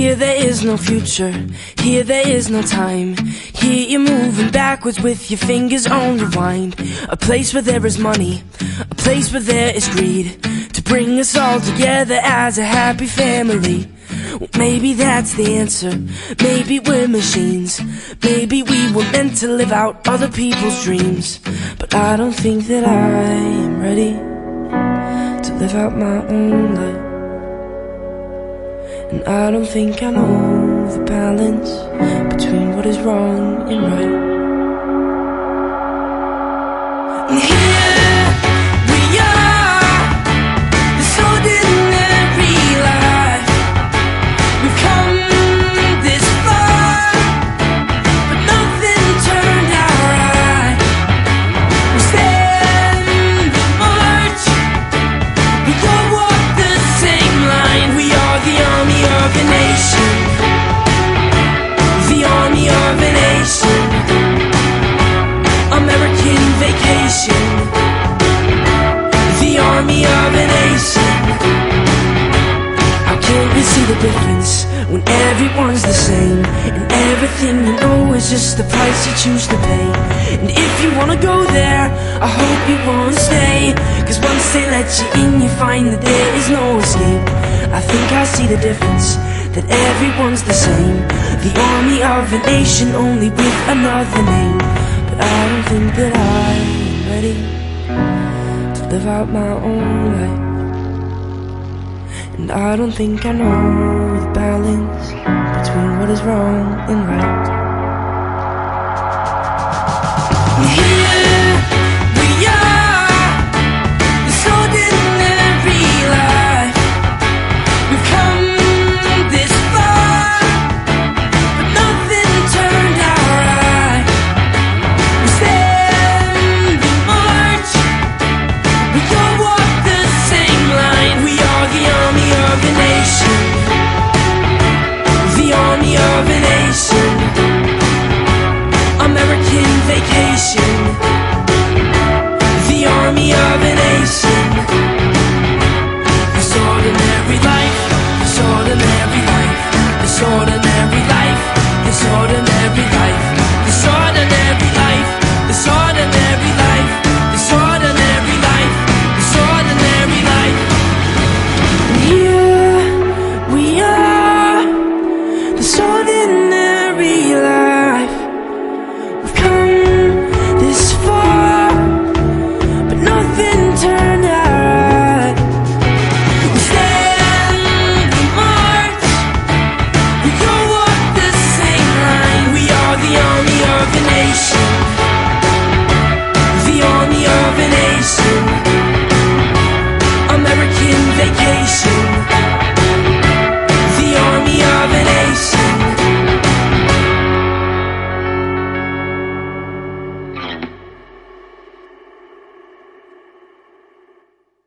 Here there is no future, here there is no time. Here you're moving backwards with your fingers on rewind. A place where there is money, a place where there is greed. To bring us all together as a happy family. Well, maybe that's the answer. Maybe we're machines. Maybe we were meant to live out other people's dreams. But I don't think that I am ready to live out my own life. And I don't think I know the balance between what is wrong and right. And everything you know is just the price you choose to pay. And if you wanna go there, I hope you wanna stay. Cause once they let you in, you find that there is no escape. I think I see the difference, that everyone's the same. The army of a nation, only with another name. But I don't think that I'm ready to live out my own life. And I don't think I know the balance between what is wrong and. We've come